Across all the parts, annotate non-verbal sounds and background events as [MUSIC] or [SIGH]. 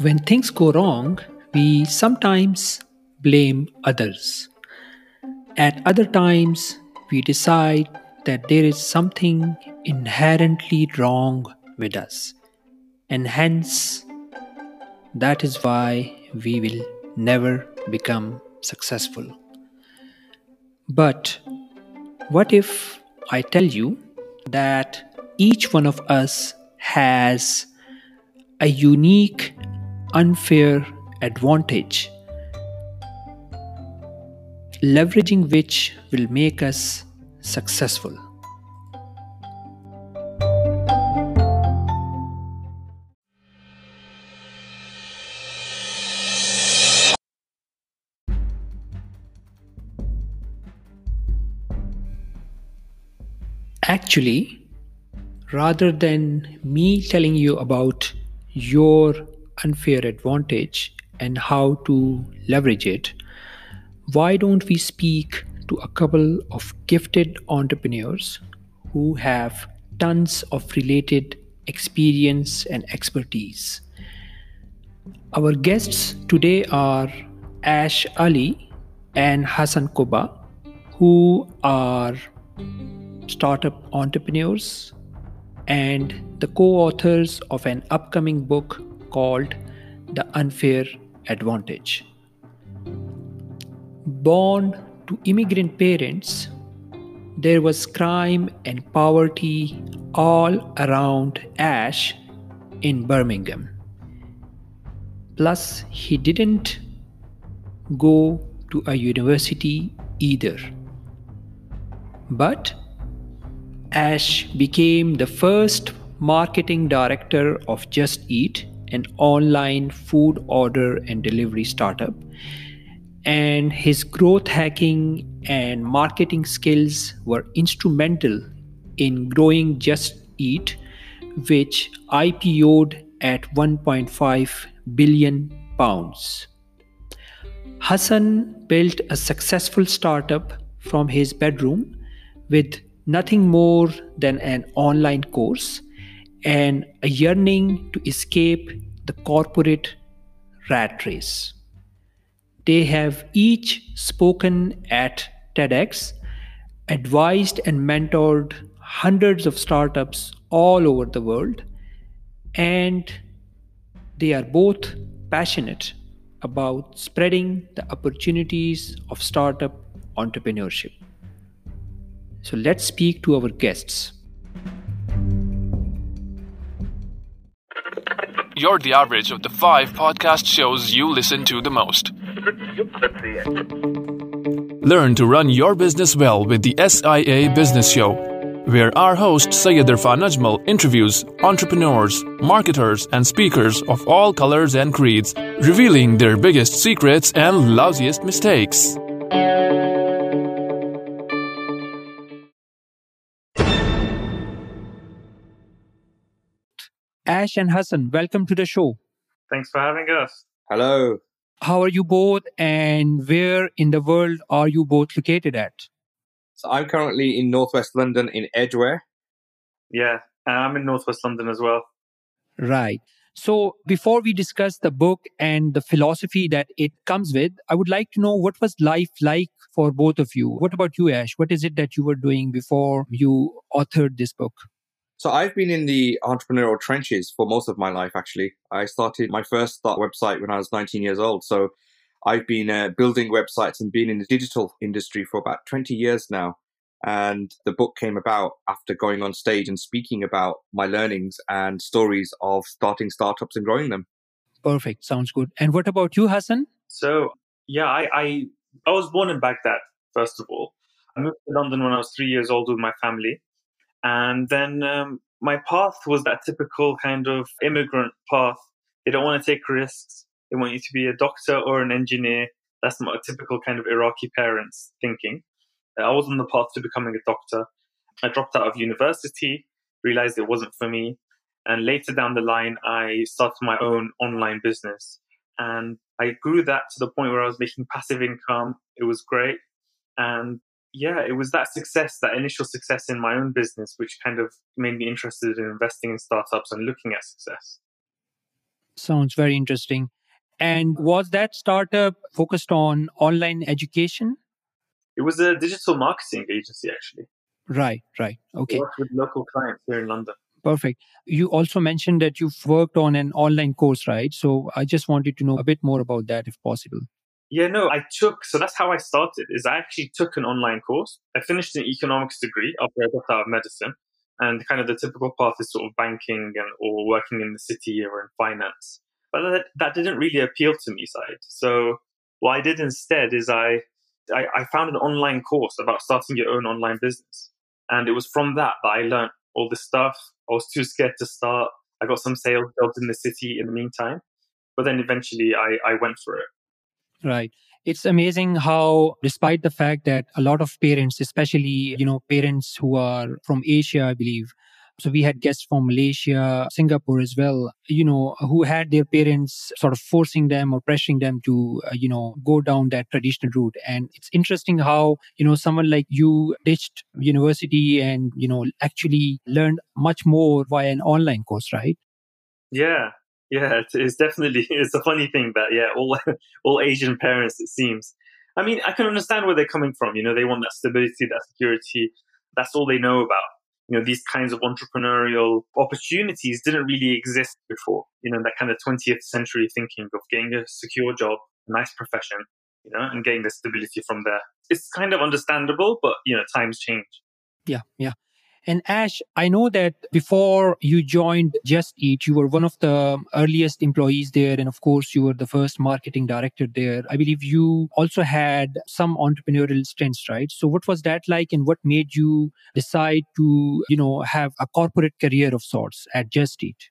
When things go wrong, we sometimes blame others. At other times, we decide that there is something inherently wrong with us, and hence, that is why we will never become successful. But what if I tell you that each one of us has a unique unfair advantage, leveraging which will make us successful? Actually, rather than me telling you about your unfair advantage and how to leverage it, why don't we speak to a couple of gifted entrepreneurs who have tons of related experience and expertise? Our guests today are Ash Ali and Hassan Kubba, who are startup entrepreneurs and the co authors of an upcoming book called The Unfair Advantage. Born to immigrant parents, there was crime and poverty all around Ash in Birmingham. Plus, he didn't go to a university either. But Ash became the first marketing director of Just Eat, an online food order and delivery startup. And his growth hacking and marketing skills were instrumental in growing Just Eat, which IPO'd at 1.5 billion pounds. Hassan built a successful startup from his bedroom with nothing more than an online course and a yearning to escape the corporate rat race. They have each spoken at TEDx, advised and mentored hundreds of startups all over the world, and they are both passionate about spreading the opportunities of startup entrepreneurship. So let's speak to our guests. You're the average of the five podcast shows you listen to the most. Learn to run your business well with the SIA Business Show, where our host Syed Irfan Ajmal interviews entrepreneurs, marketers, and speakers of all colors and creeds, revealing their biggest secrets and lousiest mistakes. Ash and Hassan, welcome to the show. Thanks for having us. Hello. How are you both, and where in the world are you both located at? So I'm currently in northwest London in Edgware. Yeah, I'm in northwest London as well. Right. So, before we discuss the book and the philosophy that it comes with, I would like to know what was life like for both of you. What about you, Ash? What is it that you were doing before you authored this book? So I've been in the entrepreneurial trenches for most of my life, actually. I started my first start website when I was 19 years old. So I've been uh, building websites and been in the digital industry for about 20 years now. And the book came about after going on stage and speaking about my learnings and stories of starting startups and growing them. Perfect. Sounds good. And what about you, Hassan? So, yeah, I, I, I was born in Baghdad, first of all. I moved to London when I was three years old with my family. And then um, my path was that typical kind of immigrant path. They don't want to take risks. They want you to be a doctor or an engineer. That's not a typical kind of Iraqi parents thinking. Uh, I was on the path to becoming a doctor. I dropped out of university, realized it wasn't for me. And later down the line, I started my own online business. And I grew that to the point where I was making passive income. It was great. And yeah, it was that success, that initial success in my own business, which kind of made me interested in investing in startups and looking at success. Sounds very interesting. And was that startup focused on online education? It was a digital marketing agency, actually. Right, right. Okay. worked with local clients here in London. Perfect. You also mentioned that you've worked on an online course, right? So I just wanted to know a bit more about that if possible. Yeah, no, I took, so that's how I started, is I actually took an online course. I finished an economics degree after I got out of medicine. And kind of the typical path is sort of banking and or working in the city or in finance. But that, that didn't really appeal to me, Syed. So what I did instead is I, I, I found an online course about starting your own online business. And it was from that that I learned all this stuff. I was too scared to start. I got some sales jobs in the city in the meantime. But then eventually I, I went for it. Right. It's amazing how, despite the fact that a lot of parents, especially, you know, parents who are from Asia, I believe, so we had guests from Malaysia, Singapore as well, you know, who had their parents sort of forcing them or pressuring them to, uh, you know, go down that traditional route. And it's interesting how, you know, someone like you ditched university and, you know, actually learned much more via an online course, right? Yeah, yeah, it's definitely [LAUGHS] it's a funny thing that yeah, all [LAUGHS] all Asian parents it seems. I mean, I can understand where they're coming from. You know, they want that stability, that security. That's all they know about. You know, these kinds of entrepreneurial opportunities didn't really exist before. You know, that kind of 20th century thinking of getting a secure job, a nice profession, you know, and getting the stability from there. It's kind of understandable, but you know, times change. Yeah, yeah. And Ash, I know that before you joined Just Eat, you were one of the earliest employees there. And of course, you were the first marketing director there. I believe you also had some entrepreneurial strengths, right? So what was that like and what made you decide to, you know, have a corporate career of sorts at Just Eat?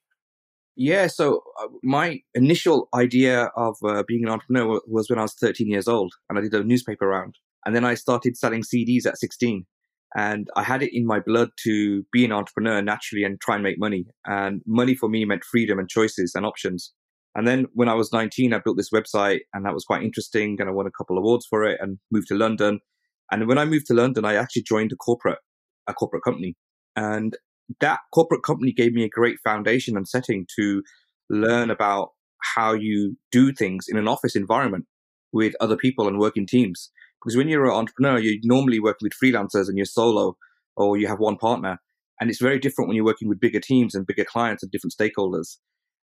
Yeah, so uh, my initial idea of uh, being an entrepreneur was when I was 13 years old and I did a newspaper round. And then I started selling CDs at 16 and I had it in my blood to be an entrepreneur naturally and try and make money. And money for me meant freedom and choices and options. And then when I was 19, I built this website and that was quite interesting. And I won a couple of awards for it and moved to London. And when I moved to London, I actually joined a corporate, a corporate company. And that corporate company gave me a great foundation and setting to learn about how you do things in an office environment with other people and working teams. Because when you're an entrepreneur, you're normally working with freelancers and you're solo or you have one partner. And it's very different when you're working with bigger teams and bigger clients and different stakeholders.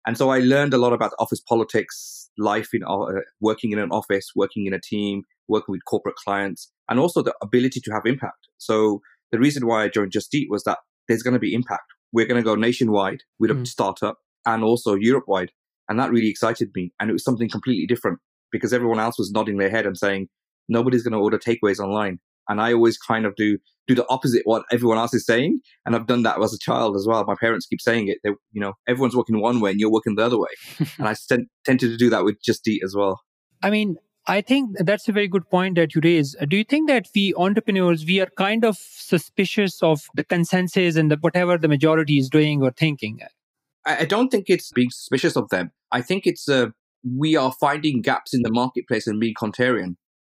And so I learned a lot about office politics, life in uh, working in an office, working in a team, working with corporate clients, and also the ability to have impact. So the reason why I joined Just Eat was that there's going to be impact. We're going to go nationwide with a mm. startup and also Europe wide. And that really excited me. And it was something completely different because everyone else was nodding their head and saying, nobody's going to order takeaways online. And I always kind of do do the opposite what everyone else is saying. And I've done that as a child as well. My parents keep saying it. They, you know, everyone's working one way and you're working the other way. [LAUGHS] and I tend, tended to do that with Just Eat as well. I mean, I think that's a very good point that you raise. Do you think that we entrepreneurs, we are kind of suspicious of the consensus and the, whatever the majority is doing or thinking? I don't think it's being suspicious of them. I think it's uh, we are finding gaps in the marketplace and being contrarian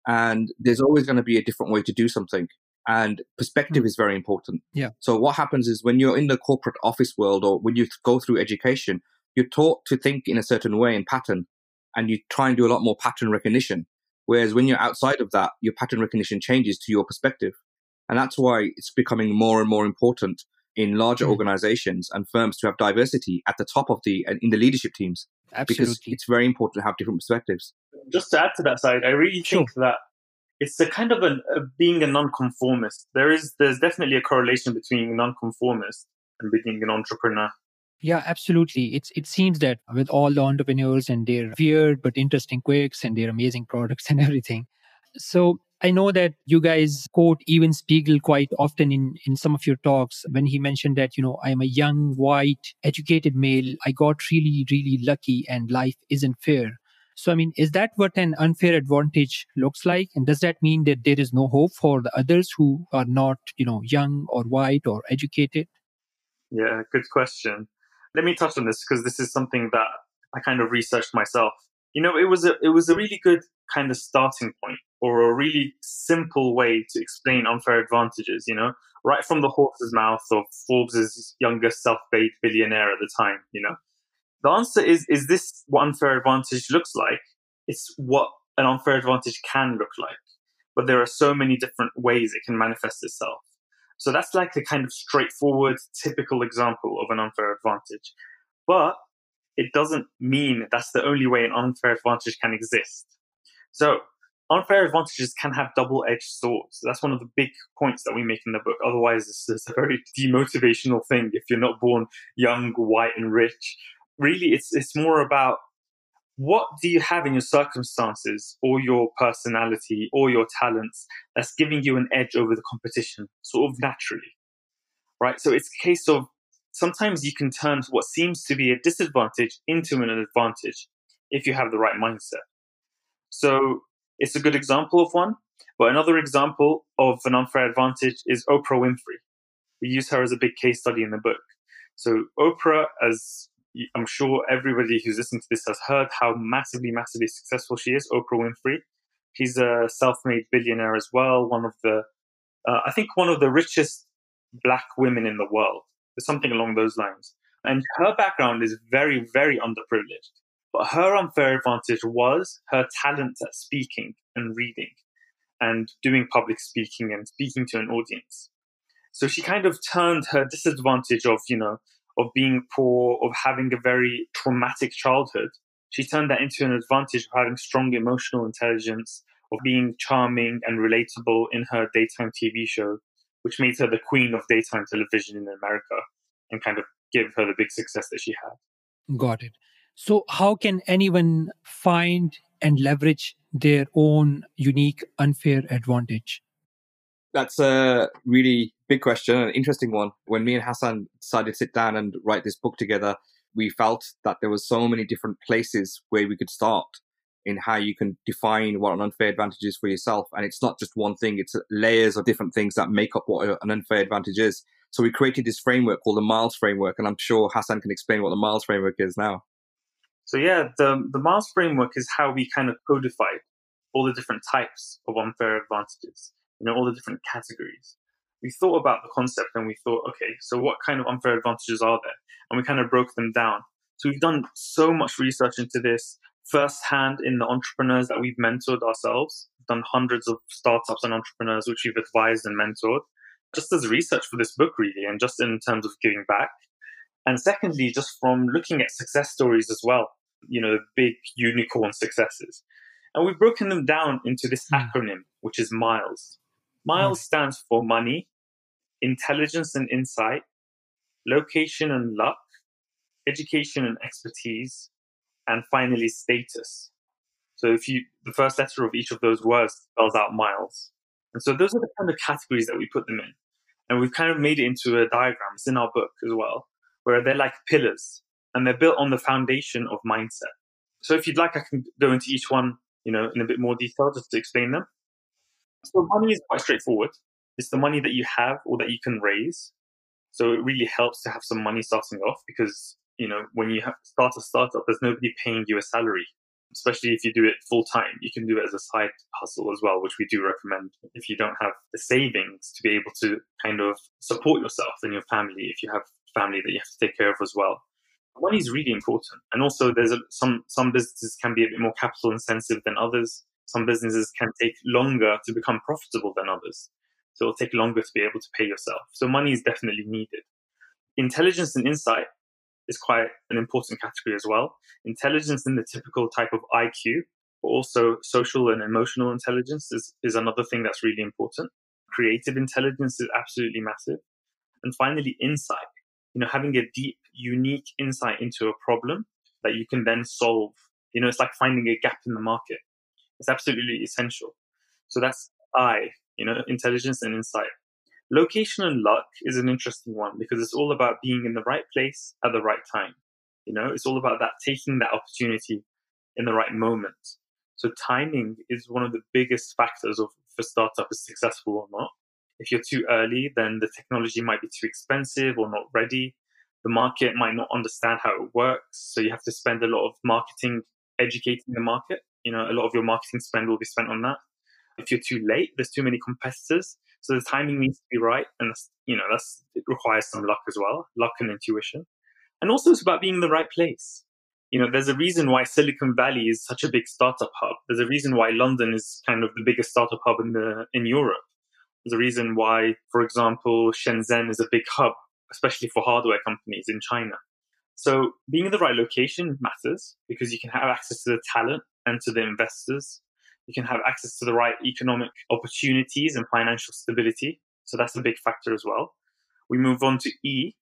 and there's always going to be a different way to do something and perspective mm. is very important yeah so what happens is when you're in the corporate office world or when you go through education you're taught to think in a certain way and pattern and you try and do a lot more pattern recognition whereas when you're outside of that your pattern recognition changes to your perspective and that's why it's becoming more and more important in larger mm. organizations and firms to have diversity at the top of the in the leadership teams Absolutely. because it's very important to have different perspectives just to add to that Syed, I really sure. think that it's a kind of a, a, being a nonconformist. There is there's definitely a correlation between nonconformist and being an entrepreneur. Yeah, absolutely. It's it seems that with all the entrepreneurs and their weird but interesting quirks and their amazing products [LAUGHS] and everything. So I know that you guys quote Evan Spiegel quite often in, in some of your talks when he mentioned that, you know, I am a young, white, educated male. I got really, really lucky and life isn't fair. So, I mean, is that what an unfair advantage looks like? And does that mean that there is no hope for the others who are not, you know, young or white or educated? Yeah, good question. Let me touch on this because this is something that I kind of researched myself. You know, it was a it was a really good kind of starting point or a really simple way to explain unfair advantages, you know, right from the horse's mouth of Forbes's youngest self-made billionaire at the time, you know. The answer is is this what unfair advantage looks like? It's what an unfair advantage can look like. But there are so many different ways it can manifest itself. So that's like the kind of straightforward, typical example of an unfair advantage. But it doesn't mean that's the only way an unfair advantage can exist. So unfair advantages can have double-edged swords. That's one of the big points that we make in the book. Otherwise, is a very [LAUGHS] demotivational thing if you're not born young, white, and rich. Really, it's it's more about what do you have in your circumstances or your personality or your talents that's giving you an edge over the competition, sort of naturally, right? So it's a case of sometimes you can turn what seems to be a disadvantage into an advantage if you have the right mindset. So it's a good example of one. But another example of an unfair advantage is Oprah Winfrey. We use her as a big case study in the book. So Oprah, as I'm sure everybody who's listening to this has heard how massively, massively successful she is, Oprah Winfrey. She's a self-made billionaire as well, one of the, uh, I think one of the richest black women in the world There's something along those lines. And her background is very, very underprivileged. But her unfair advantage was her talent at speaking and reading and doing public speaking and speaking to an audience. So she kind of turned her disadvantage of, you know, of being poor, of having a very traumatic childhood, she turned that into an advantage of having strong emotional intelligence, of being charming and relatable in her daytime TV show, which made her the queen of daytime television in America and kind of give her the big success that she had. Got it. So, how can anyone find and leverage their own unique unfair advantage? That's a really big question, an interesting one. When me and Hassan decided to sit down and write this book together, we felt that there was so many different places where we could start in how you can define what an unfair advantage is for yourself. And it's not just one thing, it's layers of different things that make up what an unfair advantage is. So we created this framework called the Miles framework. And I'm sure Hassan can explain what the Miles framework is now. So yeah, the, the Miles framework is how we kind of codified all the different types of unfair advantages, you know, all the different categories. We thought about the concept and we thought, okay, so what kind of unfair advantages are there? And we kind of broke them down. So we've done so much research into this firsthand in the entrepreneurs that we've mentored ourselves. We've done hundreds of startups and entrepreneurs which we've advised and mentored, just as research for this book, really, and just in terms of giving back. And secondly, just from looking at success stories as well, you know, the big unicorn successes. And we've broken them down into this mm. acronym, which is MILES. MILES stands for money, intelligence and insight, location and luck, education and expertise, and finally status. So if you, the first letter of each of those words spells out miles. And so those are the kind of categories that we put them in. And we've kind of made it into a diagram. It's in our book as well, where they're like pillars and they're built on the foundation of mindset. So if you'd like, I can go into each one, you know, in a bit more detail just to explain them. So money is quite straightforward. It's the money that you have or that you can raise. So it really helps to have some money starting off because you know, when you start a startup, there's nobody paying you a salary, especially if you do it full time. You can do it as a side hustle as well, which we do recommend if you don't have the savings to be able to kind of support yourself and your family, if you have family that you have to take care of as well. Money is really important. And also there's a, some, some businesses can be a bit more capital intensive than others. Some businesses can take longer to become profitable than others. So it'll take longer to be able to pay yourself. So money is definitely needed. Intelligence and insight is quite an important category as well. Intelligence in the typical type of IQ, but also social and emotional intelligence is, is another thing that's really important. Creative intelligence is absolutely massive. And finally, insight. You know, having a deep, unique insight into a problem that you can then solve. You know, it's like finding a gap in the market. It's absolutely essential. So that's I, you know, intelligence and insight. Location and luck is an interesting one because it's all about being in the right place at the right time. You know, it's all about that taking that opportunity in the right moment. So timing is one of the biggest factors of if a startup is successful or not. If you're too early, then the technology might be too expensive or not ready. The market might not understand how it works. So you have to spend a lot of marketing educating the market. You know, a lot of your marketing spend will be spent on that. If you're too late, there's too many competitors. So the timing needs to be right, and you know that's it requires some luck as well, luck and intuition, and also it's about being in the right place. You know, there's a reason why Silicon Valley is such a big startup hub. There's a reason why London is kind of the biggest startup hub in the in Europe. There's a reason why, for example, Shenzhen is a big hub, especially for hardware companies in China. So being in the right location matters because you can have access to the talent and to the investors. You can have access to the right economic opportunities and financial stability. So that's a big factor as well. We move on to E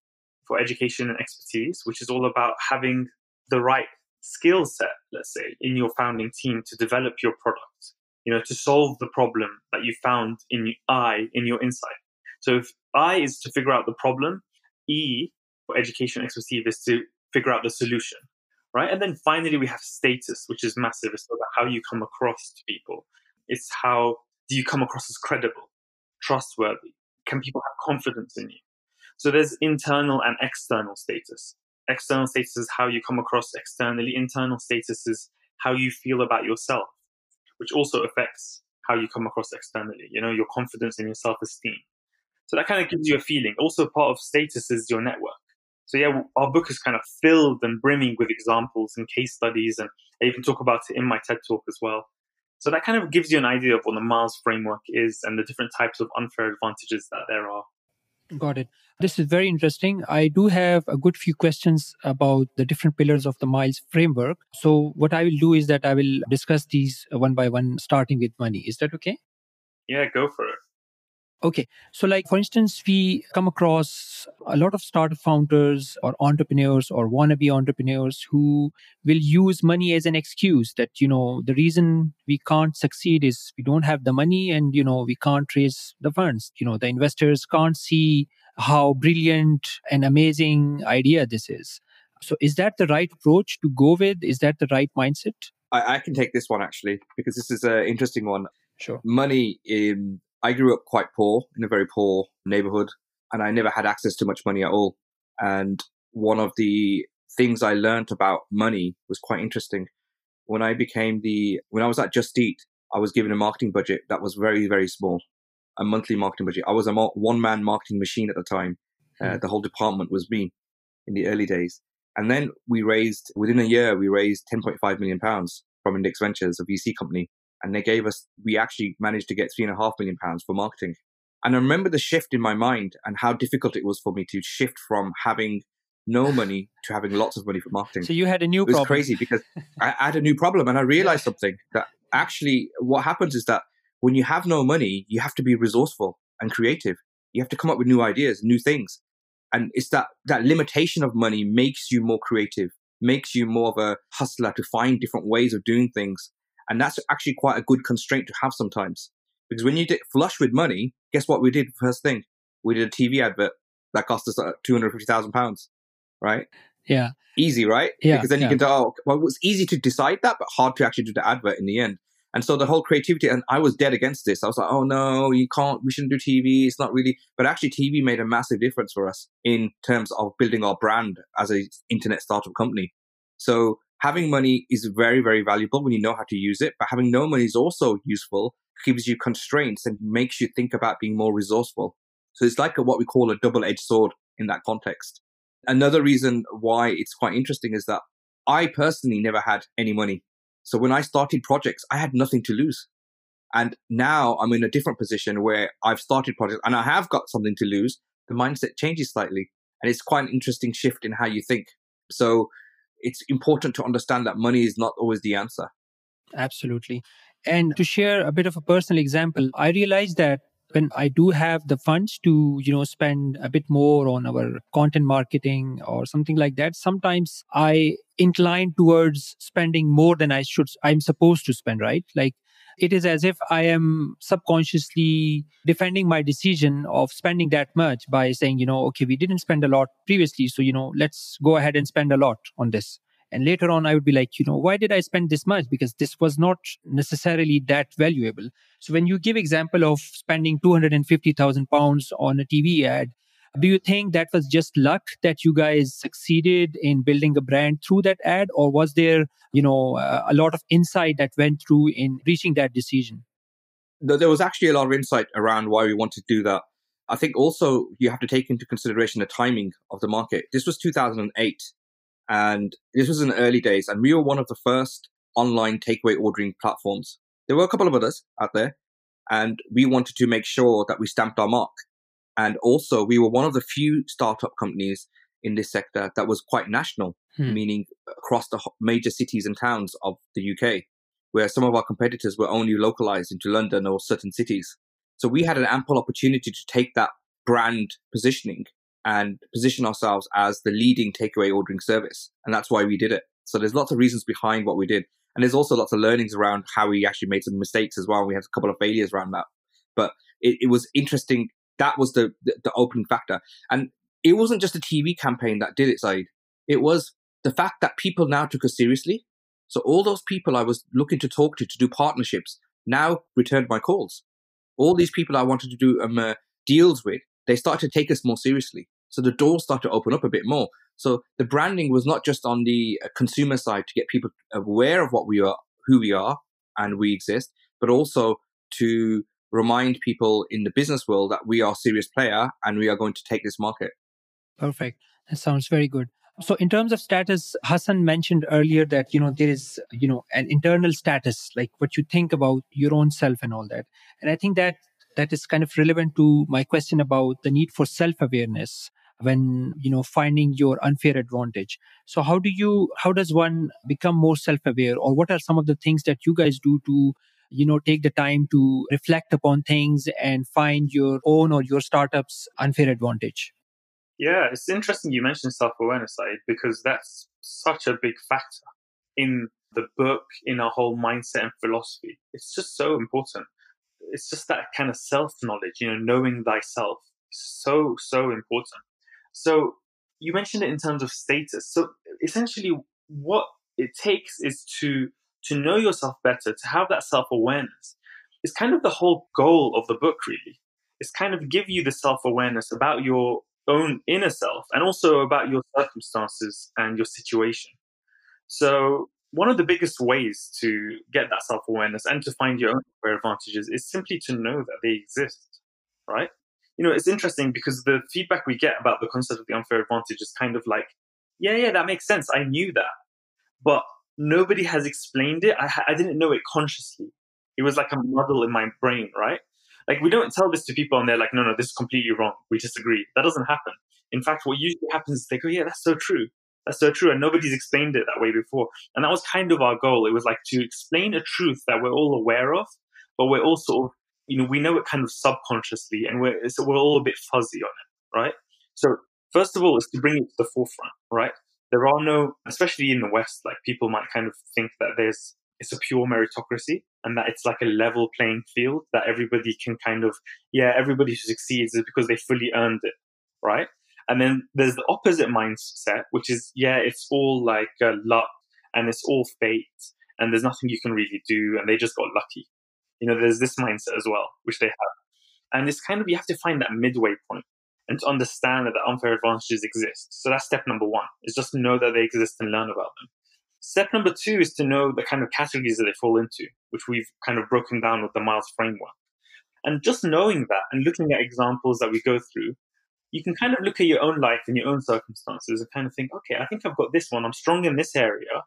for education and expertise, which is all about having the right skill set, let's say, in your founding team to develop your product, you know, to solve the problem that you found in I, in your insight. So if I is to figure out the problem, E for education expertise is to figure out the solution, right? And then finally, we have status, which is massive. It's about how you come across to people. It's how do you come across as credible, trustworthy? Can people have confidence in you? So there's internal and external status. External status is how you come across externally. Internal status is how you feel about yourself, which also affects how you come across externally. You know, your confidence in your self esteem. So that kind of gives you a feeling. Also, part of status is your network. So yeah, our book is kind of filled and brimming with examples and case studies, and I even talk about it in my TED talk as well. So that kind of gives you an idea of what the Miles framework is and the different types of unfair advantages that there are. Got it. This is very interesting. I do have a good few questions about the different pillars of the Miles framework. So, what I will do is that I will discuss these one by one, starting with money. Is that okay? Yeah, go for it. Okay. So, like, for instance, we come across a lot of startup founders or entrepreneurs or wannabe entrepreneurs who will use money as an excuse that, you know, the reason we can't succeed is we don't have the money and, you know, we can't raise the funds. You know, the investors can't see how brilliant and amazing idea this is. So, is that the right approach to go with? Is that the right mindset? I, I can take this one actually because this is an interesting one. Sure. Money in I grew up quite poor in a very poor neighborhood and I never had access to much money at all. And one of the things I learned about money was quite interesting. When I became the, when I was at Just Eat, I was given a marketing budget that was very, very small, a monthly marketing budget. I was a one man marketing machine at the time. Uh, hmm. the whole department was me in the early days. And then we raised, within a year, we raised 10.5 million pounds from Index Ventures, a VC company and they gave us we actually managed to get three and a half million pounds for marketing. And i remember the shift in my mind and how difficult it was for me to shift from having no [LAUGHS] money to having lots of money for marketing. So you had a new it was problem. crazy because [LAUGHS] i had a new problem and i realized something that actually what happens is that when you have no money you have to be resourceful and creative. You have to come up with new ideas new things. And it's that that limitation of money makes you more creative makes you more of a hustler to find different ways of doing things and that's actually quite a good constraint to have sometimes. Because when you get flush with money, guess what we did first thing? We did a TV advert that cost us uh, £250,000, right? Yeah. Easy, right? Yeah. Because then yeah. you can tell, oh, well, it was easy to decide that, but hard to actually do the advert in the end. And so the whole creativity, and I was dead against this. I was like, oh no, you can't, we shouldn't do TV. It's not really, but actually TV made a massive difference for us in terms of building our brand as a internet startup company. So having money is very, very valuable when you know how to use it, but having no money is also useful, gives you constraints and makes you think about being more resourceful. So it's like a, what we call a double edged sword in that context. Another reason why it's quite interesting is that I personally never had any money. So when I started projects, I had nothing to lose. And now I'm in a different position where I've started projects and I have got something to lose. The mindset changes slightly. And it's quite an interesting shift in how you think. So it's important to understand that money is not always the answer. Absolutely. And to share a bit of a personal example, I realized that when I do have the funds to, you know, spend a bit more on our content marketing or something like that, sometimes I incline towards spending more than I should, I'm supposed to spend, right? Like it is as if I am subconsciously defending my decision of spending that much by saying, you know, okay, we didn't spend a lot previously. So, you know, let's go ahead and spend a lot on this. And later on, I would be like, you know, why did I spend this much? Because this was not necessarily that valuable. So when you give example of spending 250,000 pounds on a TV ad, do you think that was just luck that you guys succeeded in building a brand through that ad, or was there, you know, uh, a lot of insight that went through in reaching that decision? There was actually a lot of insight around why we wanted to do that. I think also you have to take into consideration the timing of the market. This was 2008. And this was in the early days, and we were one of the first online takeaway ordering platforms. There were a couple of others out there, and we wanted to make sure that we stamped our mark. And also, we were one of the few startup companies in this sector that was quite national, hmm. meaning across the major cities and towns of the UK, where some of our competitors were only localized into London or certain cities. So we had an ample opportunity to take that brand positioning and position ourselves as the leading takeaway ordering service. And that's why we did it. So there's lots of reasons behind what we did. And there's also lots of learnings around how we actually made some mistakes as well. We had a couple of failures around that. But it, it was interesting. That was the, the, the opening factor. And it wasn't just a TV campaign that did it, Syed. It was the fact that people now took us seriously. So all those people I was looking to talk to to do partnerships now returned my calls. All these people I wanted to do um, uh, deals with, they started to take us more seriously. So the doors started to open up a bit more. So the branding was not just on the uh, consumer side to get people aware of what we are, who we are, and we exist, but also to remind people in the business world that we are a serious player and we are going to take this market. Perfect. That sounds very good. So in terms of status, Hassan mentioned earlier that, you know, there is, you know, an internal status, like what you think about your own self and all that. And I think that that is kind of relevant to my question about the need for self-awareness when you know finding your unfair advantage so how do you how does one become more self-aware or what are some of the things that you guys do to you know take the time to reflect upon things and find your own or your startup's unfair advantage. Yeah it's interesting you mentioned self-awareness Syed because that's such a big factor in the book in our whole mindset and philosophy. It's just so important. It's just that kind of self knowledge you know knowing thyself so so important. So you mentioned it in terms of status. So essentially, what it takes is to to know yourself better, to have that self awareness. is kind of the whole goal of the book, really. It's kind of give you the self awareness about your own inner self and also about your circumstances and your situation. So one of the biggest ways to get that self awareness and to find your own unfair advantages is simply to know that they exist, right? you know, it's interesting because the feedback we get about the concept of the unfair advantage is kind of like, yeah, yeah, that makes sense. I knew that. But nobody has explained it. I, I didn't know it consciously. It was like a muddle in my brain, right? Like, we don't tell this to people and they're like, no, no, this is completely wrong. We disagree. That doesn't happen. In fact, what usually happens is they go, yeah, that's so true. That's so true. And nobody's explained it that way before. And that was kind of our goal. It was like to explain a truth that we're all aware of, but we're all sort of you know, we know it kind of subconsciously and we're, so we're all a bit fuzzy on it, right? So first of all, is to bring it to the forefront, right? There are no, especially in the West, like people might kind of think that there's, it's a pure meritocracy and that it's like a level playing field that everybody can kind of, yeah, everybody who succeeds is because they fully earned it, right? And then there's the opposite mindset, which is, yeah, it's all like uh, luck and it's all fate and there's nothing you can really do and they just got lucky. You know, there's this mindset as well, which they have. And it's kind of, you have to find that midway point and to understand that the unfair advantages exist. So that's step number one, is just to know that they exist and learn about them. Step number two is to know the kind of categories that they fall into, which we've kind of broken down with the Miles framework. And just knowing that and looking at examples that we go through, you can kind of look at your own life and your own circumstances and kind of think, okay, I think I've got this one. I'm strong in this area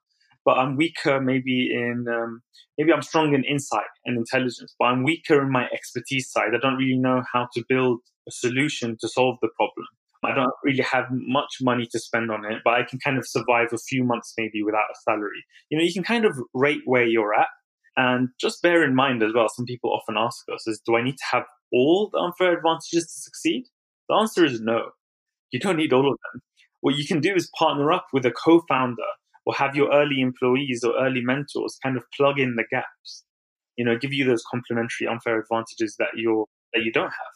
but I'm weaker maybe in um, maybe I'm strong in insight and intelligence, but I'm weaker in my expertise side. I don't really know how to build a solution to solve the problem. I don't really have much money to spend on it, but I can kind of survive a few months maybe without a salary. You know, you can kind of rate where you're at. And just bear in mind as well, some people often ask us is, do I need to have all the unfair advantages to succeed? The answer is no. You don't need all of them. What you can do is partner up with a co-founder or have your early employees or early mentors kind of plug in the gaps you know give you those complementary unfair advantages that you're that you don't have.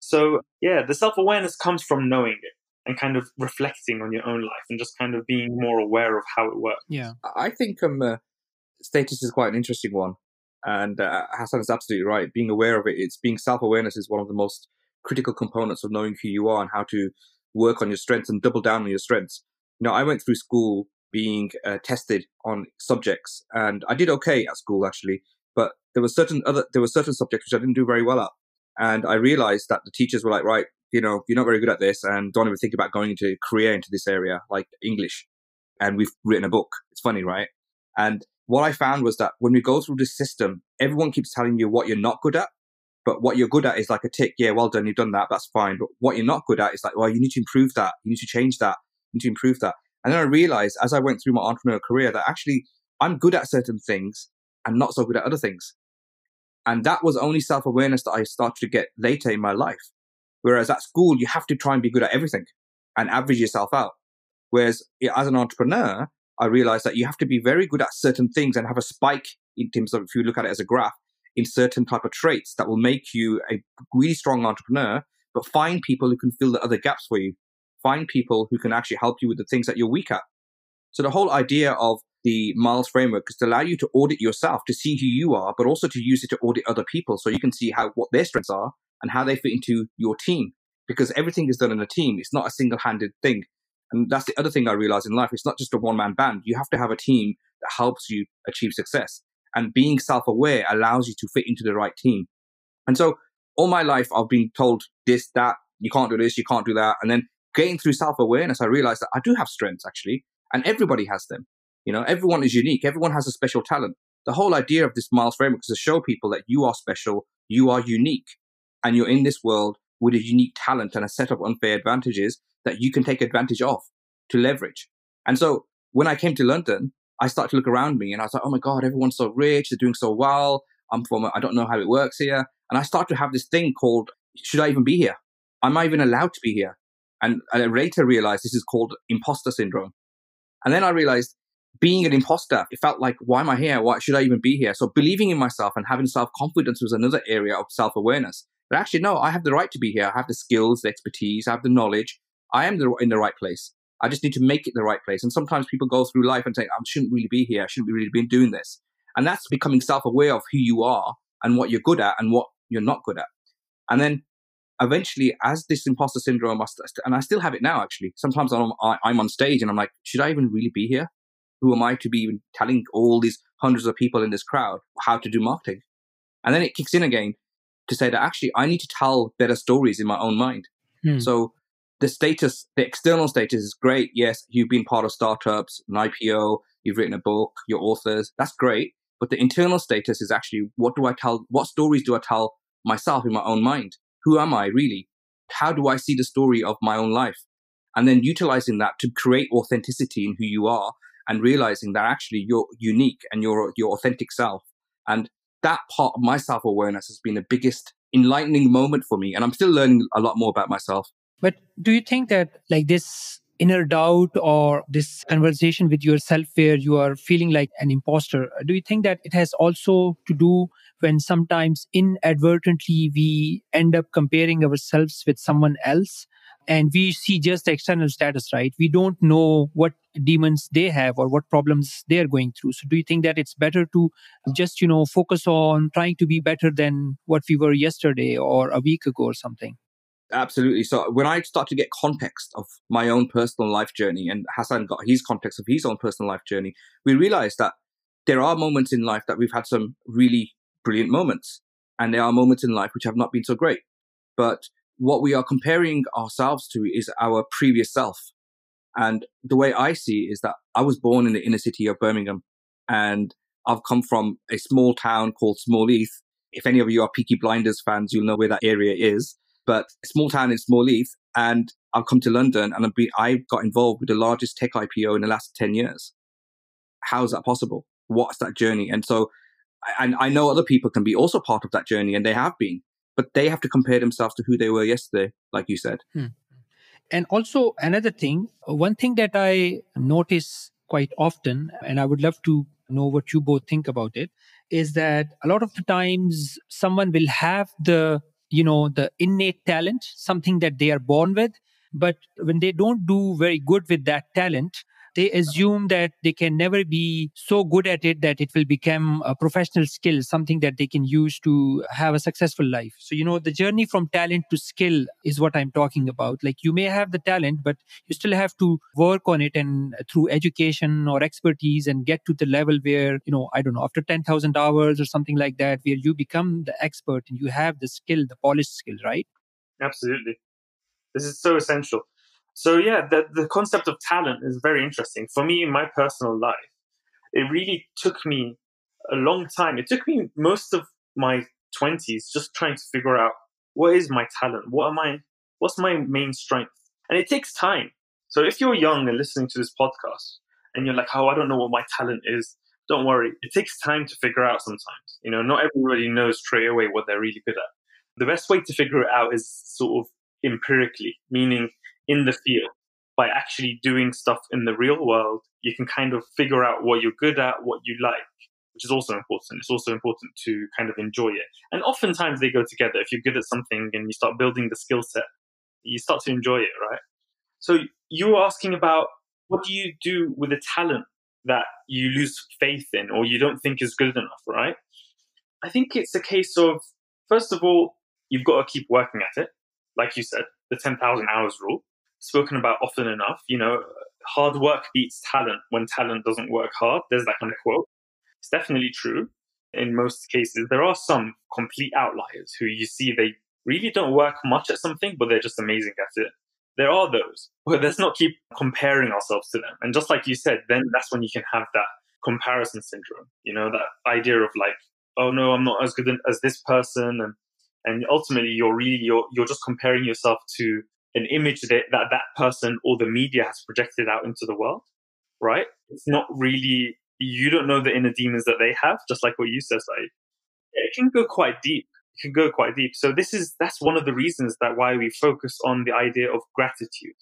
So yeah the self-awareness comes from knowing it and kind of reflecting on your own life and just kind of being more aware of how it works. Yeah. I think um uh, status is quite an interesting one. And uh, hassan is absolutely right. Being aware of it it's being self-awareness is one of the most critical components of knowing who you are and how to work on your strengths and double down on your strengths. You know i went through school being uh, tested on subjects, and I did okay at school actually. But there were certain other there were certain subjects which I didn't do very well at, and I realized that the teachers were like, right, you know, you're not very good at this, and don't even think about going into career into this area like English. and we've written a book. It's funny, right? And what I found was that when we go through this system, everyone keeps telling you what you're not good at. But what you're good at is like a tick. Yeah, well done. You've done that. That's fine. But what you're not good at is like, well, you need to improve that. You need to change that. You need to improve that. And then I realized as I went through my entrepreneurial career that actually I'm good at certain things and not so good at other things. And that was only self awareness that I started to get later in my life. Whereas at school, you have to try and be good at everything and average yourself out. Whereas as an entrepreneur, I realized that you have to be very good at certain things and have a spike in terms of if you look at it as a graph in certain type of traits that will make you a really strong entrepreneur, but find people who can fill the other gaps for you. Find people who can actually help you with the things that you're weak at. So the whole idea of the Miles framework is to allow you to audit yourself to see who you are, but also to use it to audit other people so you can see how what their strengths are and how they fit into your team. Because everything is done in a team. It's not a single handed thing. And that's the other thing I realized in life. It's not just a one man band. You have to have a team that helps you achieve success. And being self aware allows you to fit into the right team. And so all my life, I've been told this, that, you can't do this, you can't do that. And then getting through self awareness, I realized that I do have strengths actually, and everybody has them. You know, everyone is unique. Everyone has a special talent. The whole idea of this Miles framework is to show people that you are special, you are unique, and you're in this world with a unique talent and a set of unfair advantages that you can take advantage of to leverage. And so when I came to London, I started to look around me and I was like, oh my God, everyone's so rich. They're doing so well. I'm from, I don't know how it works here. And I started to have this thing called, should I even be here? Am I even allowed to be here? And I later realized this is called imposter syndrome. And then I realized being an imposter, it felt like, why am I here? Why should I even be here? So believing in myself and having self confidence was another area of self awareness. But actually, no, I have the right to be here. I have the skills, the expertise, I have the knowledge. I am the, in the right place. I just need to make it the right place. And sometimes people go through life and say, I shouldn't really be here. I shouldn't really be doing this. And that's becoming self aware of who you are and what you're good at and what you're not good at. And then eventually, as this imposter syndrome, and I still have it now, actually, sometimes I'm, I'm on stage and I'm like, should I even really be here? who am I to be even telling all these hundreds of people in this crowd how to do marketing? And then it kicks in again to say that actually I need to tell better stories in my own mind. Hmm. So the status, the external status is great. Yes, you've been part of startups, an IPO, you've written a book, you're authors. That's great. But the internal status is actually what do I tell? What stories do I tell myself in my own mind? Who am I really? How do I see the story of my own life? And then utilizing that to create authenticity in who you are and realizing that actually you're unique and you're your authentic self. And that part of my self awareness has been the biggest enlightening moment for me. And I'm still learning a lot more about myself. But do you think that like this inner doubt or this conversation with yourself where you are feeling like an imposter, do you think that it has also to do when sometimes inadvertently we end up comparing ourselves with someone else and we see just the external status right? We don't know what demons they have or what problems they're going through. So do you think that it's better to just you know focus on trying to be better than what we were yesterday or a week ago or something? Absolutely. So when I start to get context of my own personal life journey and Hassan got his context of his own personal life journey, we realize that there are moments in life that we've had some really brilliant moments and there are moments in life which have not been so great. But what we are comparing ourselves to is our previous self. And the way I see is that I was born in the inner city of Birmingham and I've come from a small town called Small Heath. If any of you are Peaky Blinders fans, you'll know where that area is. But small town in Small Heath, and I've come to London and I've been, I got involved with the largest tech IPO in the last 10 years. How is that possible? What's that journey? And so, and I know other people can be also part of that journey and they have been but they have to compare themselves to who they were yesterday, like you said. Hmm. And also, another thing, one thing that I notice quite often, and I would love to know what you both think about it, is that a lot of the times someone will have the you know the innate talent something that they are born with but when they don't do very good with that talent they assume that they can never be so good at it that it will become a professional skill, something that they can use to have a successful life. So, you know, the journey from talent to skill is what I'm talking about. Like you may have the talent, but you still have to work on it and through education or expertise and get to the level where, you know, I don't know, after 10,000 hours or something like that, where you become the expert and you have the skill, the polished skill, right? Absolutely. This is so essential. So yeah, the, the concept of talent is very interesting. For me in my personal life, it really took me a long time. It took me most of my 20s just trying to figure out what is my talent? What am I what's my main strength? And it takes time. So if you're young and listening to this podcast and you're like, "Oh, I don't know what my talent is." Don't worry. It takes time to figure out sometimes. You know, not everybody knows straight away what they're really good at. The best way to figure it out is sort of empirically, meaning in the field by actually doing stuff in the real world, you can kind of figure out what you're good at, what you like, which is also important. It's also important to kind of enjoy it. And oftentimes they go together. If you're good at something and you start building the skill set, you start to enjoy it, right? So you were asking about what do you do with a talent that you lose faith in or you don't think is good enough, right? I think it's a case of, first of all, you've got to keep working at it. Like you said, the 10,000 hours rule spoken about often enough. You know, hard work beats talent when talent doesn't work hard. There's that kind of quote. It's definitely true in most cases. There are some complete outliers who you see they really don't work much at something, but they're just amazing at it. There are those, but let's not keep comparing ourselves to them. And just like you said, then that's when you can have that comparison syndrome. You know, that idea of like, oh no, I'm not as good as this person, and and ultimately you're really you're you're just comparing yourself to an image that, that that person or the media has projected out into the world, right? It's not really, you don't know the inner demons that they have, just like what you said, Syed. It can go quite deep. It can go quite deep. So this is, that's one of the reasons that why we focus on the idea of gratitude,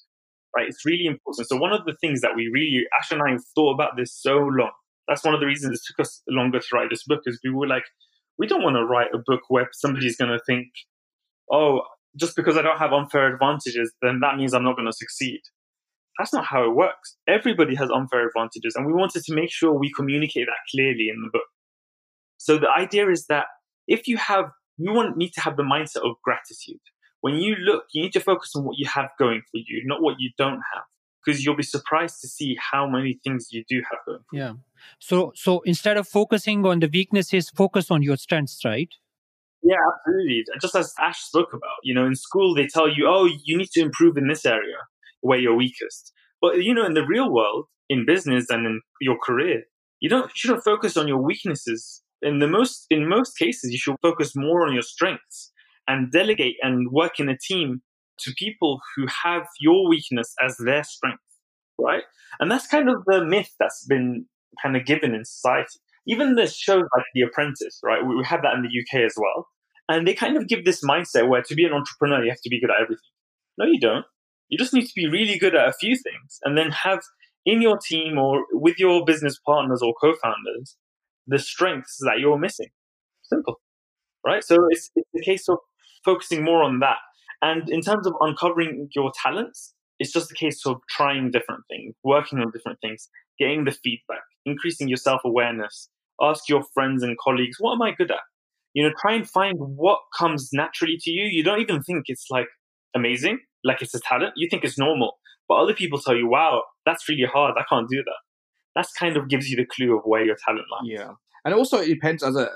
right? It's really important. So one of the things that we really, Ash and I have thought about this so long. That's one of the reasons it took us longer to write this book is we were like, we don't want to write a book where somebody's going to think, oh, just because I don't have unfair advantages, then that means I'm not going to succeed. That's not how it works. Everybody has unfair advantages, and we wanted to make sure we communicate that clearly in the book. So the idea is that if you have, you want need to have the mindset of gratitude. When you look, you need to focus on what you have going for you, not what you don't have, because you'll be surprised to see how many things you do have going. yeah. So so instead of focusing on the weaknesses, focus on your strengths, right? Yeah, absolutely. Just as Ash spoke about, you know, in school they tell you, oh, you need to improve in this area where you're weakest. But you know, in the real world, in business and in your career, you don't you shouldn't focus on your weaknesses. In the most in most cases, you should focus more on your strengths and delegate and work in a team to people who have your weakness as their strength, right? And that's kind of the myth that's been kind of given in society. Even the shows like The Apprentice, right? We have that in the UK as well. And they kind of give this mindset where to be an entrepreneur, you have to be good at everything. No, you don't. You just need to be really good at a few things and then have in your team or with your business partners or co founders the strengths that you're missing. Simple. Right? So it's, it's a case of focusing more on that. And in terms of uncovering your talents, it's just a case of trying different things, working on different things, getting the feedback, increasing your self awareness. Ask your friends and colleagues, what am I good at? You know, try and find what comes naturally to you. You don't even think it's like amazing, like it's a talent. You think it's normal. But other people tell you, wow, that's really hard. I can't do that. That's kind of gives you the clue of where your talent lies. Yeah. And also, it depends as a,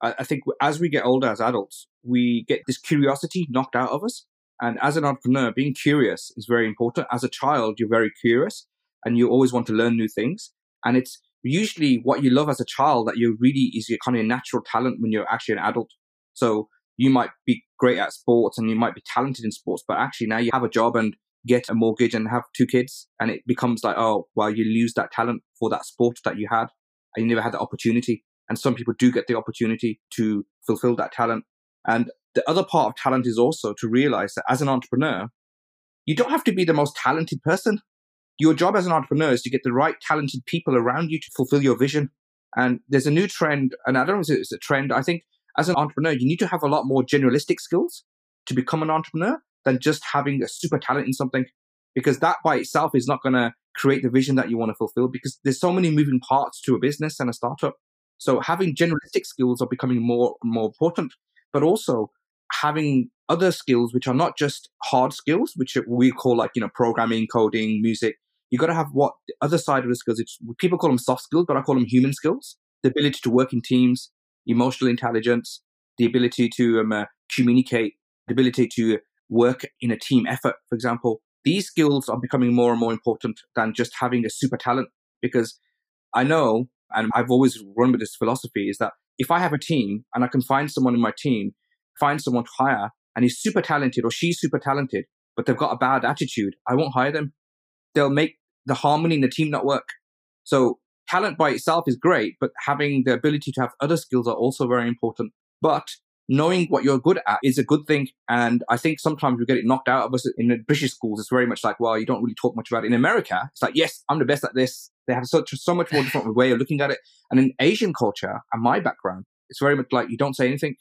I think as we get older as adults, we get this curiosity knocked out of us. And as an entrepreneur, being curious is very important. As a child, you're very curious and you always want to learn new things. And it's usually what you love as a child that you really is your kind of natural talent when you're actually an adult. So you might be great at sports and you might be talented in sports, but actually now you have a job and get a mortgage and have two kids and it becomes like, oh, well, you lose that talent for that sport that you had and you never had the opportunity. And some people do get the opportunity to fulfill that talent. And the other part of talent is also to realize that as an entrepreneur, you don't have to be the most talented person your job as an entrepreneur is to get the right talented people around you to fulfill your vision. And there's a new trend, and I don't know if it's a trend. I think as an entrepreneur, you need to have a lot more generalistic skills to become an entrepreneur than just having a super talent in something, because that by itself is not going to create the vision that you want to fulfill. Because there's so many moving parts to a business and a startup. So having generalistic skills are becoming more and more important, but also having other skills which are not just hard skills, which we call like you know programming, coding, music, you got to have what the other side of the skills. It's people call them soft skills, but I call them human skills. The ability to work in teams, emotional intelligence, the ability to um, uh, communicate, the ability to work in a team effort, for example, these skills are becoming more and more important than just having a super talent because I know, and I've always run with this philosophy is that if I have a team and I can find someone in my team, find someone to hire and he's super talented or she's super talented, but they've got a bad attitude, I won't hire them. They'll make the harmony in the team not work. So talent by itself is great, but having the ability to have other skills are also very important. But knowing what you're good at is a good thing. And I think sometimes we get it knocked out of us in the British schools. It's very much like, well, you don't really talk much about it. In America, it's like, yes, I'm the best at this. They have such so much more different way of looking at it. And in Asian culture and my background, it's very much like you don't say anything.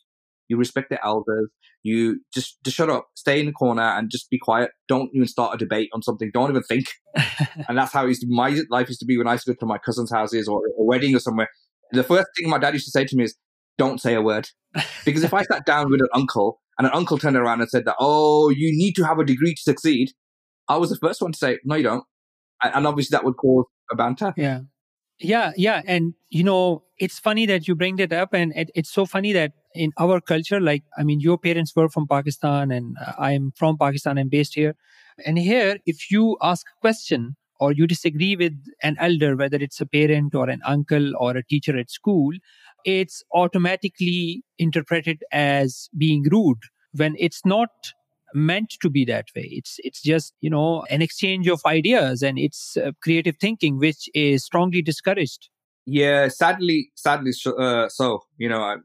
You respect the elders. You just, just shut up, stay in the corner and just be quiet. Don't even start a debate on something. Don't even think. [LAUGHS] and that's how used to, my life used to be when I used to go to my cousin's houses or a wedding or somewhere. The first thing my dad used to say to me is, don't say a word. Because if I sat down with an uncle and an uncle turned around and said that, oh, you need to have a degree to succeed, I was the first one to say, no, you don't. And obviously that would cause a banter. Yeah. Yeah, yeah. And, you know, it's funny that you bring that up. And it, it's so funny that in our culture, like, I mean, your parents were from Pakistan and uh, I'm from Pakistan. I'm based here. And here, if you ask a question or you disagree with an elder, whether it's a parent or an uncle or a teacher at school, it's automatically interpreted as being rude when it's not meant to be that way it's it's just you know an exchange of ideas and it's uh, creative thinking which is strongly discouraged yeah sadly sadly uh, so you know I, I,